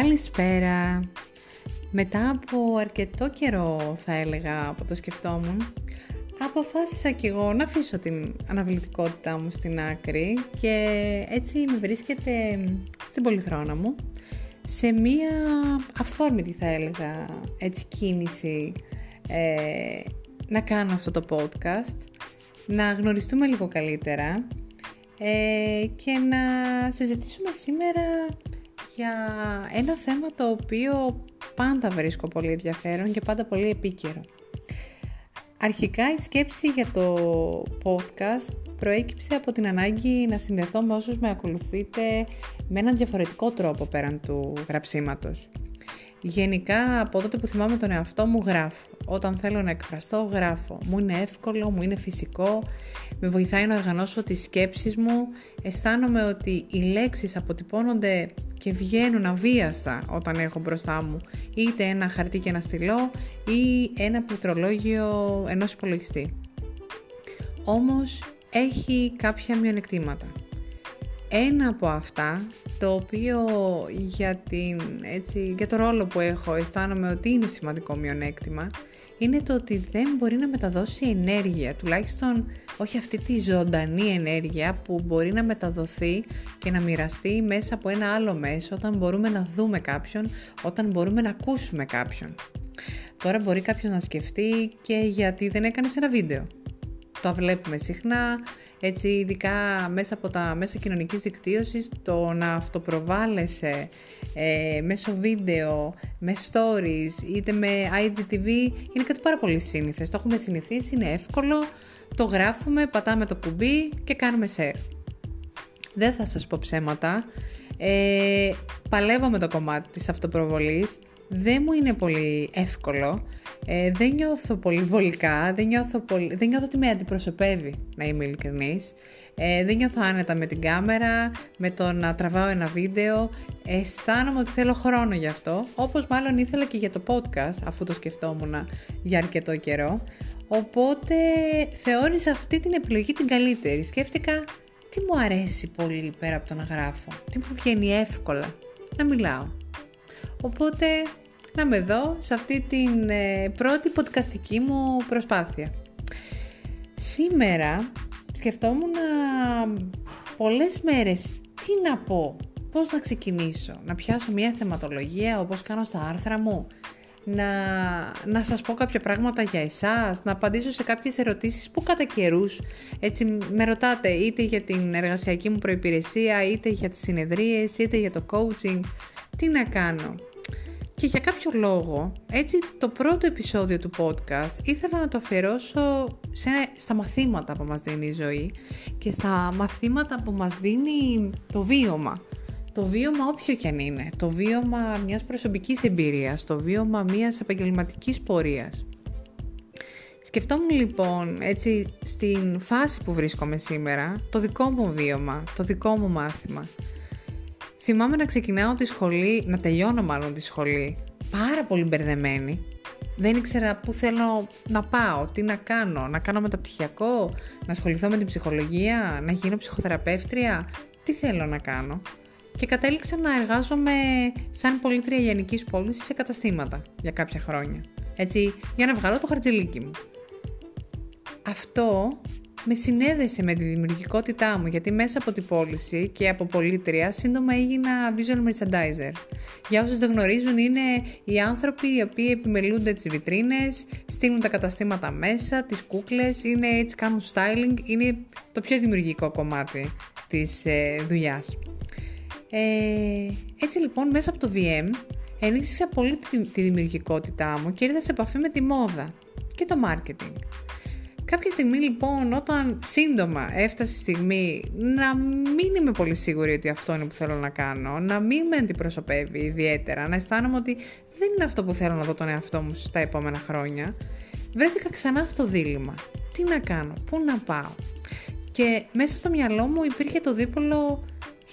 Καλησπέρα. Μετά από αρκετό καιρό θα έλεγα από το σκεφτόμουν, αποφάσισα κι εγώ να αφήσω την αναβλητικότητά μου στην άκρη και έτσι με βρίσκεται στην πολυθρόνα μου σε μία αυθόρμητη θα έλεγα έτσι κίνηση ε, να κάνω αυτό το podcast, να γνωριστούμε λίγο καλύτερα ε, και να συζητήσουμε σήμερα για ένα θέμα το οποίο πάντα βρίσκω πολύ ενδιαφέρον και πάντα πολύ επίκαιρο. Αρχικά η σκέψη για το podcast προέκυψε από την ανάγκη να συνδεθώ με όσους με ακολουθείτε με έναν διαφορετικό τρόπο πέραν του γραψίματος. Γενικά από τότε που θυμάμαι τον εαυτό μου γράφω. Όταν θέλω να εκφραστώ γράφω. Μου είναι εύκολο, μου είναι φυσικό, με βοηθάει να οργανώσω τις σκέψεις μου. Αισθάνομαι ότι οι λέξεις αποτυπώνονται και βγαίνουν αβίαστα όταν έχω μπροστά μου είτε ένα χαρτί και ένα στυλό ή ένα πληκτρολόγιο ενός υπολογιστή. Όμως έχει κάποια μειονεκτήματα. Ένα από αυτά, το οποίο για, την, έτσι, για το ρόλο που έχω αισθάνομαι ότι είναι σημαντικό μειονέκτημα, είναι το ότι δεν μπορεί να μεταδώσει ενέργεια, τουλάχιστον όχι αυτή τη ζωντανή ενέργεια που μπορεί να μεταδοθεί και να μοιραστεί μέσα από ένα άλλο μέσο όταν μπορούμε να δούμε κάποιον, όταν μπορούμε να ακούσουμε κάποιον. Τώρα μπορεί κάποιος να σκεφτεί και γιατί δεν έκανε ένα βίντεο. Το βλέπουμε συχνά, έτσι ειδικά μέσα από τα μέσα κοινωνικής δικτύωσης το να αυτοπροβάλλεσαι ε, μέσω βίντεο, με stories είτε με IGTV είναι κάτι πάρα πολύ σύνηθες. Το έχουμε συνηθίσει, είναι εύκολο, το γράφουμε, πατάμε το κουμπί και κάνουμε share. Δεν θα σας πω ψέματα, ε, παλεύω με το κομμάτι της αυτοπροβολής, δεν μου είναι πολύ εύκολο, ε, δεν νιώθω πολύ βολικά, δεν νιώθω, πολύ, δεν νιώθω ότι με αντιπροσωπεύει, να είμαι ειλικρινής. Ε, δεν νιώθω άνετα με την κάμερα, με το να τραβάω ένα βίντεο. Αισθάνομαι ότι θέλω χρόνο γι' αυτό, όπως μάλλον ήθελα και για το podcast, αφού το σκεφτόμουν για αρκετό καιρό. Οπότε θεώρησα αυτή την επιλογή την καλύτερη. Σκέφτηκα τι μου αρέσει πολύ πέρα από το να γράφω, τι μου βγαίνει εύκολα, να μιλάω. Οπότε να με δω σε αυτή την ε, πρώτη podcastική μου προσπάθεια. Σήμερα σκεφτόμουν πολλές μέρες τι να πω, πώς να ξεκινήσω, να πιάσω μια θεματολογία όπως κάνω στα άρθρα μου, να, να σας πω κάποια πράγματα για εσάς, να απαντήσω σε κάποιες ερωτήσεις που κατά καιρούς έτσι με ρωτάτε είτε για την εργασιακή μου προϋπηρεσία, είτε για τις συνεδρίες, είτε για το coaching, τι να κάνω. Και για κάποιο λόγο, έτσι το πρώτο επεισόδιο του podcast ήθελα να το αφιερώσω σε, στα μαθήματα που μας δίνει η ζωή και στα μαθήματα που μας δίνει το βίωμα. Το βίωμα όποιο και αν είναι, το βίωμα μιας προσωπικής εμπειρίας, το βίωμα μιας επαγγελματικής πορείας. Σκεφτόμουν λοιπόν έτσι στην φάση που βρίσκομαι σήμερα το δικό μου βίωμα, το δικό μου μάθημα. Θυμάμαι να ξεκινάω τη σχολή, να τελειώνω μάλλον τη σχολή, πάρα πολύ μπερδεμένη. Δεν ήξερα πού θέλω να πάω, τι να κάνω, να κάνω μεταπτυχιακό, να ασχοληθώ με την ψυχολογία, να γίνω ψυχοθεραπεύτρια, τι θέλω να κάνω. Και κατέληξα να εργάζομαι σαν πολίτρια γενικής πώληση σε καταστήματα για κάποια χρόνια. Έτσι, για να βγάλω το χαρτζηλίκι μου. Αυτό με συνέδεσε με τη δημιουργικότητά μου γιατί μέσα από την πώληση και από πολίτρια σύντομα έγινα visual merchandiser. Για όσους δεν γνωρίζουν είναι οι άνθρωποι οι οποίοι επιμελούνται τις βιτρίνες, στείλουν τα καταστήματα μέσα, τις κούκλες, είναι έτσι κάνουν styling, είναι το πιο δημιουργικό κομμάτι της ε, δουλειάς. Ε, έτσι λοιπόν μέσα από το VM ενίσχυσα πολύ τη, τη δημιουργικότητά μου και ήρθα σε επαφή με τη μόδα και το marketing. Κάποια στιγμή λοιπόν όταν σύντομα έφτασε η στιγμή να μην είμαι πολύ σίγουρη ότι αυτό είναι που θέλω να κάνω, να μην με αντιπροσωπεύει ιδιαίτερα, να αισθάνομαι ότι δεν είναι αυτό που θέλω να δω τον εαυτό μου στα επόμενα χρόνια, βρέθηκα ξανά στο δίλημα. Τι να κάνω, πού να πάω; Και μέσα στο μυαλό μου υπήρχε το δίπολο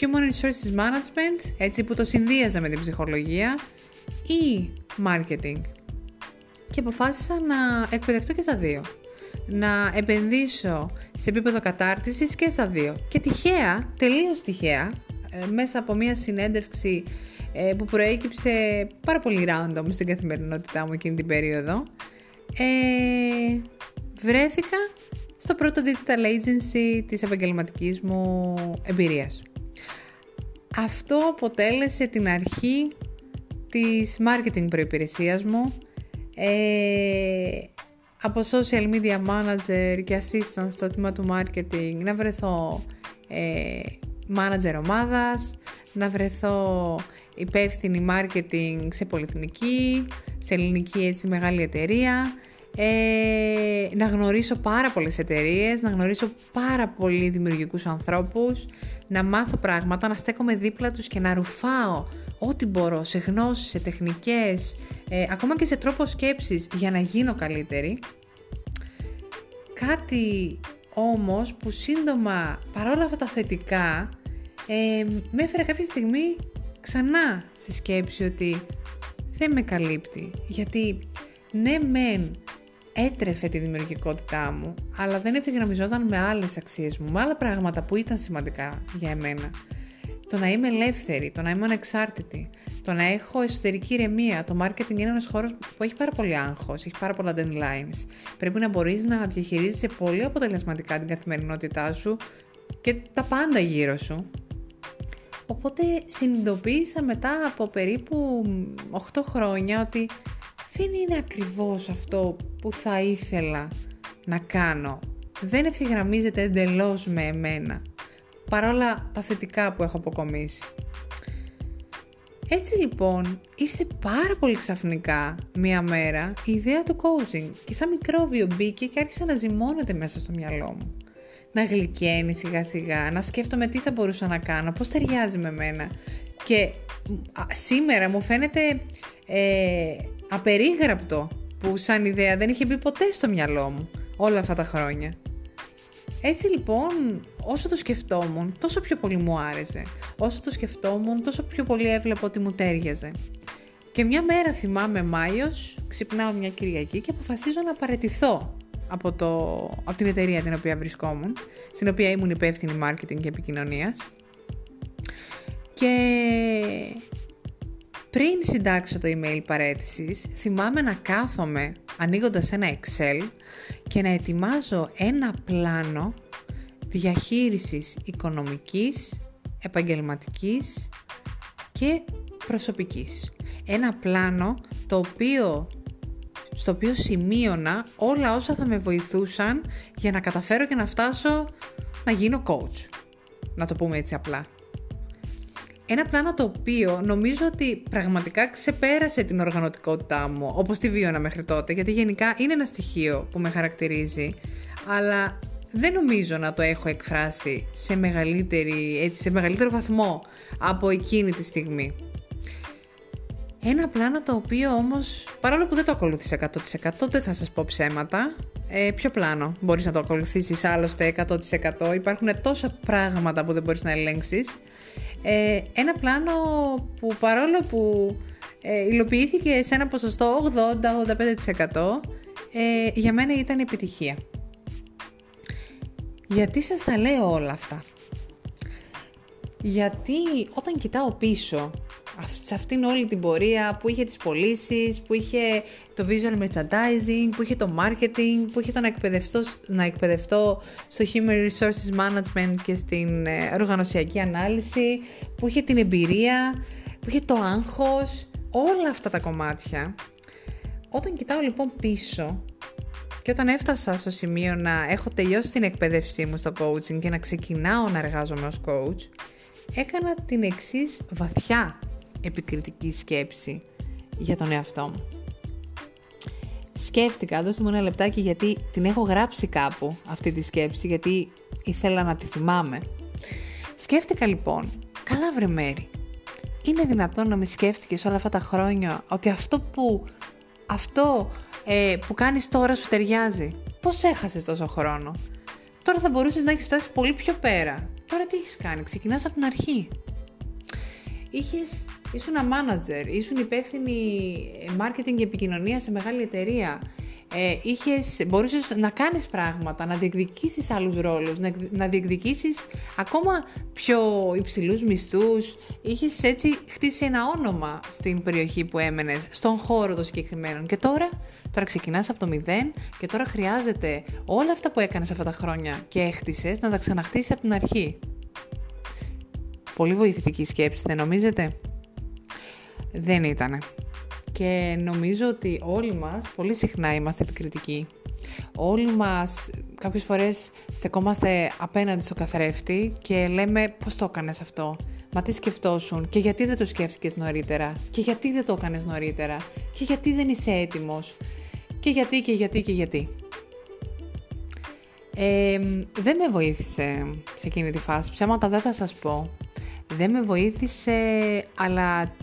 Human Resources Management, έτσι που το συνδύαζα με την ψυχολογία, ή Marketing. Και αποφάσισα να εκπαιδευτώ και στα δύο να επενδύσω σε επίπεδο κατάρτισης και στα δύο. Και τυχαία, τελείως τυχαία, ε, μέσα από μια συνέντευξη ε, που προέκυψε πάρα πολύ random στην καθημερινότητά μου εκείνη την περίοδο. Ε, βρέθηκα στο πρώτο digital agency της επαγγελματικής μου εμπειρίας. Αυτό αποτέλεσε την αρχή της marketing προϋπηρεσίας μου ε, από social media manager και assistant στο τμήμα του marketing να βρεθώ ε, manager ομάδας, να βρεθώ υπεύθυνη marketing σε πολυεθνική, σε ελληνική έτσι μεγάλη εταιρεία, ε, να γνωρίσω πάρα πολλές εταιρείες, να γνωρίσω πάρα πολλοί δημιουργικούς ανθρώπους, να μάθω πράγματα, να στέκομαι δίπλα τους και να ρουφάω ό,τι μπορώ σε γνώσεις, σε τεχνικές, ε, ακόμα και σε τρόπος σκέψης για να γίνω καλύτερη. Κάτι όμως που σύντομα παρόλα αυτά τα θετικά ε, με έφερε κάποια στιγμή ξανά στη σκέψη ότι δεν με καλύπτει γιατί ναι μεν έτρεφε τη δημιουργικότητά μου αλλά δεν ευθυγραμμιζόταν με άλλες αξίες μου, με άλλα πράγματα που ήταν σημαντικά για εμένα. Το να είμαι ελεύθερη, το να είμαι ανεξάρτητη, το να έχω εσωτερική ηρεμία. Το marketing είναι ένας χώρος που έχει πάρα πολύ άγχος, έχει πάρα πολλά deadlines. Πρέπει να μπορείς να διαχειρίζεσαι πολύ αποτελεσματικά την καθημερινότητά σου και τα πάντα γύρω σου. Οπότε συνειδητοποίησα μετά από περίπου 8 χρόνια ότι δεν είναι ακριβώς αυτό που θα ήθελα να κάνω. Δεν ευθυγραμμίζεται εντελώς με εμένα παρόλα τα θετικά που έχω αποκομίσει. Έτσι λοιπόν ήρθε πάρα πολύ ξαφνικά μία μέρα η ιδέα του coaching και σαν μικρόβιο μπήκε και άρχισε να ζυμώνεται μέσα στο μυαλό μου. Να γλυκαίνει σιγά σιγά, να σκέφτομαι τι θα μπορούσα να κάνω, πώς ταιριάζει με μένα. Και σήμερα μου φαίνεται ε, απερίγραπτο που σαν ιδέα δεν είχε μπει ποτέ στο μυαλό μου όλα αυτά τα χρόνια. Έτσι λοιπόν, όσο το σκεφτόμουν, τόσο πιο πολύ μου άρεσε. Όσο το σκεφτόμουν, τόσο πιο πολύ έβλεπα ότι μου τέριαζε. Και μια μέρα θυμάμαι Μάιος, ξυπνάω μια Κυριακή και αποφασίζω να παρετηθώ από, το, από την εταιρεία την οποία βρισκόμουν, στην οποία ήμουν υπεύθυνη marketing και επικοινωνίας. Και πριν συντάξω το email παρέτησης, θυμάμαι να κάθομαι ανοίγοντας ένα Excel και να ετοιμάζω ένα πλάνο διαχείρισης οικονομικής, επαγγελματικής και προσωπικής. Ένα πλάνο το οποίο, στο οποίο σημείωνα όλα όσα θα με βοηθούσαν για να καταφέρω και να φτάσω να γίνω coach. Να το πούμε έτσι απλά. Ένα πλάνο το οποίο νομίζω ότι πραγματικά ξεπέρασε την οργανωτικότητά μου, όπως τη βίωνα μέχρι τότε, γιατί γενικά είναι ένα στοιχείο που με χαρακτηρίζει, αλλά δεν νομίζω να το έχω εκφράσει σε, μεγαλύτερη, έτσι, σε μεγαλύτερο βαθμό από εκείνη τη στιγμή. Ένα πλάνο το οποίο όμως, παρόλο που δεν το ακολούθησα 100% δεν θα σας πω ψέματα, ε, ποιο πλάνο μπορείς να το ακολουθήσεις άλλωστε 100% υπάρχουν τόσα πράγματα που δεν μπορείς να ελέγξεις ε, ένα πλάνο που παρόλο που ε, υλοποιήθηκε σε ένα ποσοστό 80-85% ε, για μένα ήταν επιτυχία. Γιατί σας τα λέω όλα αυτά; Γιατί όταν κοιτάω πίσω σε αυτήν όλη την πορεία που είχε τις πωλήσεις, που είχε το visual merchandising, που είχε το marketing, που είχε το να εκπαιδευτώ, να εκπαιδευτώ στο human resources management και στην ε, οργανωσιακή ανάλυση, που είχε την εμπειρία, που είχε το άγχος, όλα αυτά τα κομμάτια. Όταν κοιτάω λοιπόν πίσω και όταν έφτασα στο σημείο να έχω τελειώσει την εκπαίδευσή μου στο coaching και να ξεκινάω να εργάζομαι ως coach, έκανα την εξής βαθιά επικριτική σκέψη για τον εαυτό μου. Σκέφτηκα, δώστε μου ένα λεπτάκι γιατί την έχω γράψει κάπου αυτή τη σκέψη γιατί ήθελα να τη θυμάμαι. Σκέφτηκα λοιπόν, καλά βρε μέρη, είναι δυνατόν να με σκέφτηκες όλα αυτά τα χρόνια ότι αυτό που, αυτό, ε, που κάνεις τώρα σου ταιριάζει; Πώς έχασες τόσο χρόνο; Τώρα θα μπορούσες να έχεις φτάσει πολύ πιο πέρα. Τώρα τι έχεις κάνει, ξεκινάς από την αρχή. Είχες ήσουν manager, ήσουν υπεύθυνη marketing και επικοινωνία σε μεγάλη εταιρεία. ε, είχες, μπορούσες να κάνεις πράγματα, να διεκδικήσεις άλλους ρόλους, να, να διεκδικήσεις ακόμα πιο υψηλούς μισθούς, είχες έτσι χτίσει ένα όνομα στην περιοχή που έμενες, στον χώρο των συγκεκριμένων. Και τώρα, τώρα ξεκινάς από το μηδέν και τώρα χρειάζεται όλα αυτά που έκανες αυτά τα χρόνια και έχτισες να τα ξαναχτίσεις από την αρχή. Πολύ βοηθητική σκέψη, δεν νομίζετε; Δεν ήτανε και νομίζω ότι όλοι μας πολύ συχνά είμαστε επικριτικοί. Όλοι μας κάποιες φορές στεκόμαστε απέναντι στο καθρέφτη και λέμε πώς το έκανες αυτό, μα τι σκεφτόσουν; Και γιατί δεν το σκέφτηκες νωρίτερα; Και γιατί δεν το έκανες νωρίτερα; Και γιατί δεν είσαι έτοιμος; Και γιατί και γιατί και γιατί. Ε, δεν με βοήθησε σε εκείνη τη φάση, ψέματα δεν θα σας πω. Δεν με βοήθησε, αλλά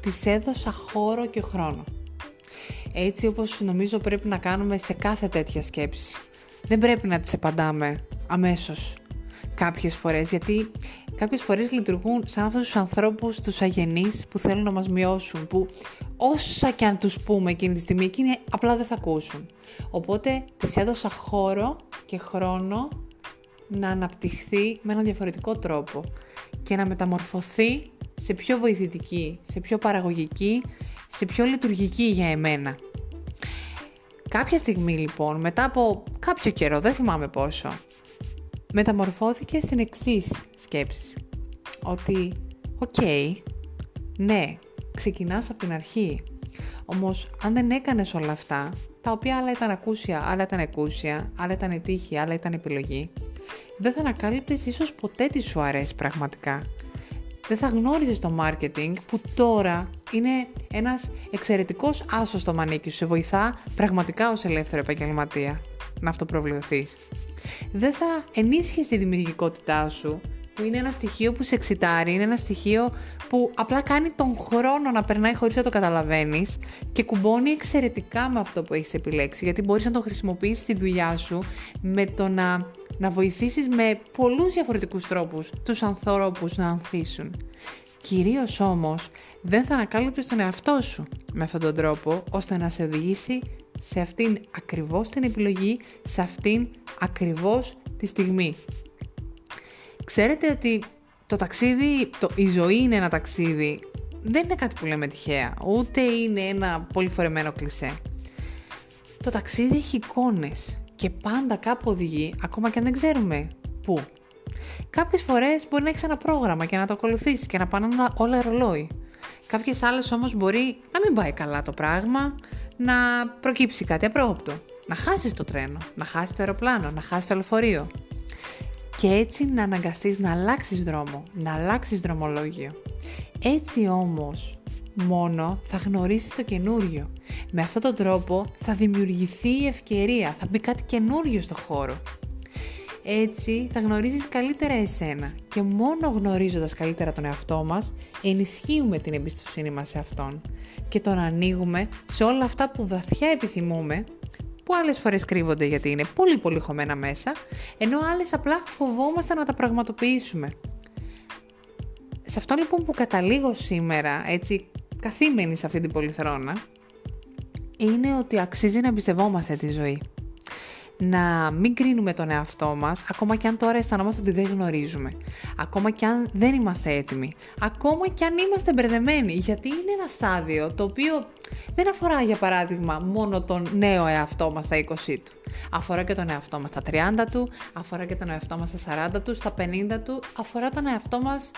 της έδωσα χώρο και χρόνο. Έτσι όπως νομίζω πρέπει να κάνουμε σε κάθε τέτοια σκέψη. Δεν πρέπει να τις επαντάμε αμέσως κάποιες φορές, γιατί κάποιες φορές λειτουργούν σαν αυτούς τους ανθρώπους, τους αγενείς που θέλουν να μας μειώσουν, που όσα και αν τους πούμε εκείνη τη στιγμή, εκείνοι απλά δεν θα ακούσουν. Οπότε τις έδωσα χώρο και χρόνο να αναπτυχθεί με έναν διαφορετικό τρόπο και να μεταμορφωθεί σε πιο βοηθητική, σε πιο παραγωγική, σε πιο λειτουργική για εμένα. Κάποια στιγμή λοιπόν, μετά από κάποιο καιρό, δεν θυμάμαι πόσο, μεταμορφώθηκε στην εξής σκέψη. Ότι, οκ, ναι, ξεκινάς από την αρχή. Όμως, αν δεν έκανες όλα αυτά, τα οποία άλλα ήταν ακούσια, άλλα ήταν εκούσια, άλλα ήταν τύχη, άλλα ήταν επιλογή, δεν θα ανακάλυπτες ίσως ποτέ τι σου αρέσει πραγματικά δεν θα γνώριζες το marketing που τώρα είναι ένας εξαιρετικός άσος στο μανίκι σου. Σε βοηθά πραγματικά ως ελεύθερο επαγγελματία να αυτοπροβληθείς. Δεν θα ενίσχυες τη δημιουργικότητά σου που είναι ένα στοιχείο που σε εξητάρει, είναι ένα στοιχείο που απλά κάνει τον χρόνο να περνάει χωρίς να το καταλαβαίνεις και κουμπώνει εξαιρετικά με αυτό που έχεις επιλέξει, γιατί μπορείς να το χρησιμοποιήσεις στη δουλειά σου με το να, να βοηθήσεις με πολλούς διαφορετικούς τρόπους τους ανθρώπους να ανθίσουν. Κυρίως όμως δεν θα ανακάλυψεις τον εαυτό σου με αυτόν τον τρόπο ώστε να σε οδηγήσει σε αυτήν ακριβώς την επιλογή, σε αυτήν ακριβώς τη στιγμή. Ξέρετε ότι το ταξίδι, το, η ζωή είναι ένα ταξίδι, δεν είναι κάτι που λέμε τυχαία, ούτε είναι ένα πολύ φορεμένο κλισέ. Το ταξίδι έχει εικόνες και πάντα κάπου οδηγεί, ακόμα και αν δεν ξέρουμε πού. Κάποιες φορές μπορεί να έχεις ένα πρόγραμμα και να το ακολουθήσεις και να πάνε όλα ρολόι. Κάποιες άλλες όμως μπορεί να μην πάει καλά το πράγμα, να προκύψει κάτι απρόοπτο. Να χάσεις το τρένο, να χάσεις το αεροπλάνο, να χάσεις το λεωφορείο και έτσι να αναγκαστείς να αλλάξεις δρόμο, να αλλάξεις δρομολόγιο. Έτσι όμως μόνο θα γνωρίσεις το καινούριο. Με αυτόν τον τρόπο θα δημιουργηθεί η ευκαιρία, θα μπει κάτι καινούριο στο χώρο. Έτσι θα γνωρίζεις καλύτερα εσένα και μόνο γνωρίζοντας καλύτερα τον εαυτό μας ενισχύουμε την εμπιστοσύνη μας σε αυτόν και τον ανοίγουμε σε όλα αυτά που βαθιά επιθυμούμε που άλλες φορές κρύβονται γιατί είναι πολύ πολύ χωμένα μέσα, ενώ άλλες απλά φοβόμαστε να τα πραγματοποιήσουμε. Σε αυτό λοιπόν που καταλήγω σήμερα, έτσι καθήμενη σε αυτή την πολυθρόνα, είναι ότι αξίζει να εμπιστευόμαστε τη ζωή να μην κρίνουμε τον εαυτό μας, ακόμα και αν τώρα αισθανόμαστε ότι δεν γνωρίζουμε, ακόμα και αν δεν είμαστε έτοιμοι, ακόμα και αν είμαστε μπερδεμένοι, γιατί είναι ένα στάδιο το οποίο δεν αφορά για παράδειγμα μόνο τον νέο εαυτό μας στα 20 του. Αφορά και τον εαυτό μας στα 30 του, αφορά και τον εαυτό μας στα 40 του, στα 50 του, αφορά τον εαυτό μας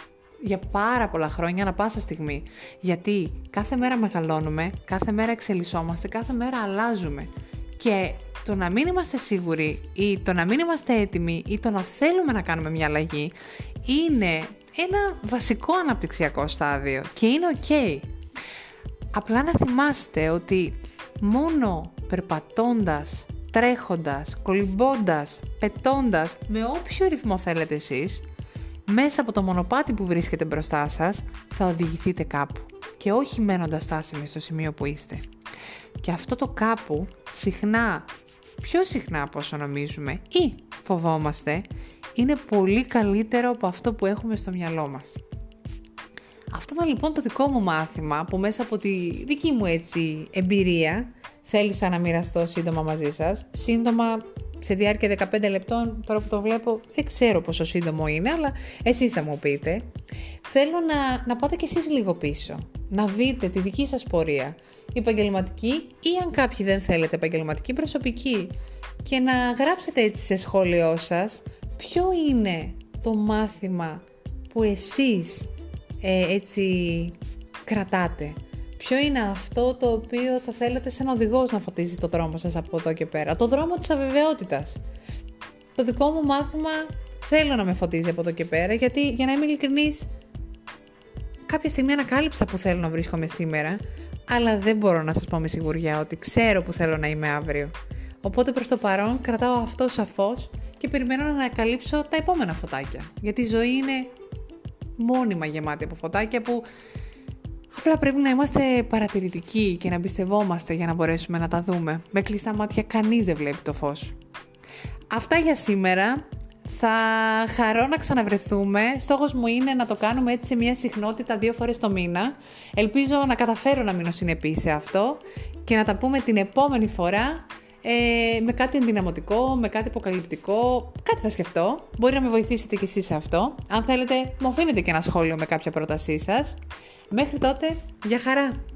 για πάρα πολλά χρόνια, ανα πάσα στιγμή. Γιατί κάθε μέρα μεγαλώνουμε, κάθε μέρα εξελισσόμαστε, κάθε μέρα αλλάζουμε. Και το να μην είμαστε σίγουροι ή το να μην είμαστε έτοιμοι ή το να θέλουμε να κάνουμε μια αλλαγή είναι ένα βασικό αναπτυξιακό στάδιο και είναι ok. Απλά να θυμάστε ότι μόνο περπατώντας, τρέχοντας, κολυμπώντας, πετώντας, με όποιο ρυθμό θέλετε εσείς, μέσα από το μονοπάτι που βρίσκεται μπροστά σας, θα οδηγηθείτε κάπου και όχι μένοντας στάσιμοι στο σημείο που είστε. Και αυτό το κάπου συχνά πιο συχνά από όσο νομίζουμε ή φοβόμαστε, είναι πολύ καλύτερο από αυτό που έχουμε στο μυαλό μας. Αυτό ήταν λοιπόν το δικό μου μάθημα που μέσα από τη δική μου έτσι εμπειρία θέλησα να μοιραστώ σύντομα μαζί σας. Σύντομα σε διάρκεια 15 λεπτών, τώρα που το βλέπω δεν ξέρω πόσο σύντομο είναι, αλλά εσείς θα μου πείτε. Θέλω να, να πάτε κι εσείς λίγο πίσω, να δείτε τη δική σας πορεία, επαγγελματική ή αν κάποιοι δεν θέλετε επαγγελματική, προσωπική και να γράψετε έτσι σε σχόλιο σας ποιο είναι το μάθημα που εσείς ε, έτσι κρατάτε. Ποιο είναι αυτό το οποίο θα θέλετε σαν οδηγός να φωτίζει το δρόμο σας από εδώ και πέρα; Το δρόμο της αβεβαιότητας. Το δικό μου μάθημα θέλω να με φωτίζει από εδώ και πέρα γιατί για να είμαι ειλικρινής κάποια στιγμή ανακάλυψα που θέλω να βρίσκομαι σήμερα αλλά δεν μπορώ να σας πω με σιγουριά ότι ξέρω που θέλω να είμαι αύριο. Οπότε προς το παρόν κρατάω αυτό σαφώς και περιμένω να ανακαλύψω τα επόμενα φωτάκια. Γιατί η ζωή είναι μόνιμα γεμάτη από φωτάκια που απλά πρέπει να είμαστε παρατηρητικοί και να εμπιστευόμαστε για να μπορέσουμε να τα δούμε. Με κλειστά μάτια κανείς δεν βλέπει το φως. Αυτά για σήμερα. Θα χαρώ να ξαναβρεθούμε. Στόχος μου είναι να το κάνουμε έτσι σε μια συχνότητα δύο φορές το μήνα. Ελπίζω να καταφέρω να μείνω συνεπής σε αυτό και να τα πούμε την επόμενη φορά ε, με κάτι ενδυναμωτικό, με κάτι αποκαλυπτικό, κάτι θα σκεφτώ. Μπορεί να με βοηθήσετε κι εσείς σε αυτό. Αν θέλετε, μου αφήνετε και ένα σχόλιο με κάποια πρότασή σας. Μέχρι τότε, για χαρά!